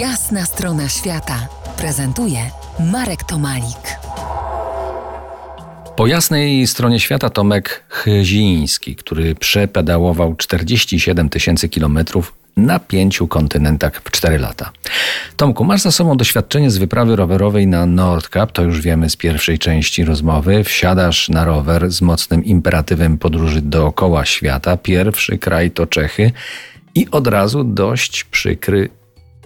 Jasna strona świata prezentuje Marek Tomalik. Po jasnej stronie świata Tomek Chyziński, który przepedałował 47 tysięcy kilometrów na pięciu kontynentach w 4 lata. Tomku, masz za sobą doświadczenie z wyprawy rowerowej na Nordkap, to już wiemy z pierwszej części rozmowy. Wsiadasz na rower z mocnym imperatywem podróży dookoła świata. Pierwszy kraj to Czechy i od razu dość przykry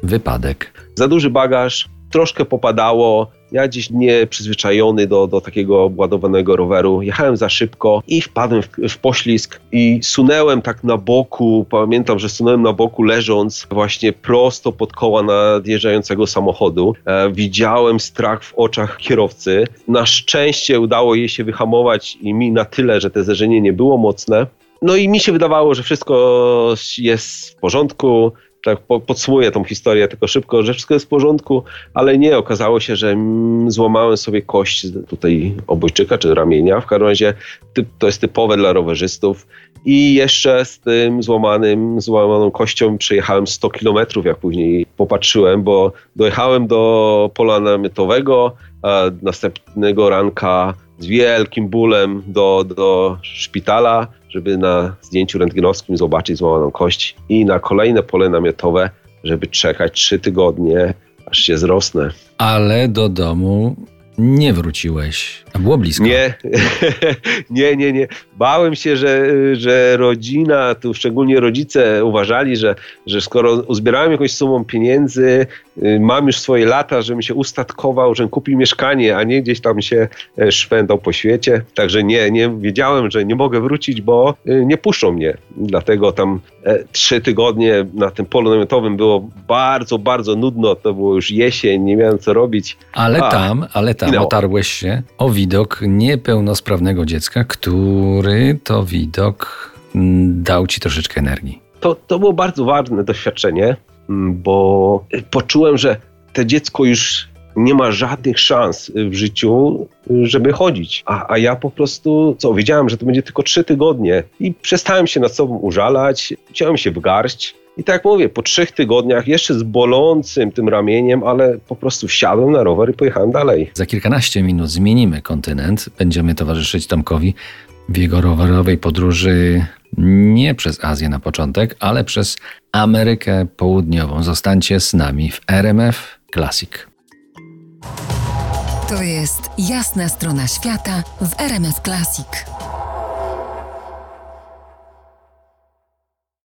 wypadek. Za duży bagaż, troszkę popadało. Ja dziś nie przyzwyczajony do, do takiego obładowanego roweru. Jechałem za szybko i wpadłem w, w poślizg i sunęłem tak na boku. Pamiętam, że sunąłem na boku leżąc właśnie prosto pod koła nadjeżdżającego samochodu. E, widziałem strach w oczach kierowcy. Na szczęście udało jej się wyhamować i mi na tyle, że te zderzenie nie było mocne. No i mi się wydawało, że wszystko jest w porządku, tak podsumuję tą historię tylko szybko, że wszystko jest w porządku, ale nie, okazało się, że złamałem sobie kość tutaj obojczyka czy ramienia, w każdym razie to jest typowe dla rowerzystów. I jeszcze z tym złamanym, złamaną kością przejechałem 100 kilometrów, jak później popatrzyłem, bo dojechałem do pola namiotowego, następnego ranka z wielkim bólem do, do szpitala, żeby na zdjęciu rentgenowskim zobaczyć złamaną kość i na kolejne pole namiotowe, żeby czekać trzy tygodnie, aż się zrosnę. Ale do domu nie wróciłeś, było blisko. Nie, nie, nie, nie. Bałem się, że, że rodzina, tu szczególnie rodzice uważali, że, że skoro uzbierałem jakąś sumą pieniędzy, y, mam już swoje lata, żebym się ustatkował, żebym kupił mieszkanie, a nie gdzieś tam się e, szwendał po świecie. Także nie, nie wiedziałem, że nie mogę wrócić, bo y, nie puszczą mnie. Dlatego tam e, trzy tygodnie na tym polu namiotowym było bardzo, bardzo nudno. To było już jesień, nie miałem co robić. Ale a, tam, ale tam otarłeś się o widok niepełnosprawnego dziecka, który to widok mm, dał ci troszeczkę energii. To, to było bardzo ważne doświadczenie, mm, bo poczułem, że to dziecko już nie ma żadnych szans w życiu, żeby chodzić. A, a ja po prostu, co, wiedziałem, że to będzie tylko trzy tygodnie i przestałem się nad sobą użalać, chciałem się w garść i tak jak mówię, po trzech tygodniach, jeszcze z bolącym tym ramieniem, ale po prostu wsiadłem na rower i pojechałem dalej. Za kilkanaście minut zmienimy kontynent. Będziemy towarzyszyć Tomkowi w jego rowerowej podróży nie przez Azję na początek, ale przez Amerykę Południową. Zostańcie z nami w RMF Classic. To jest jasna strona świata w RMF Classic.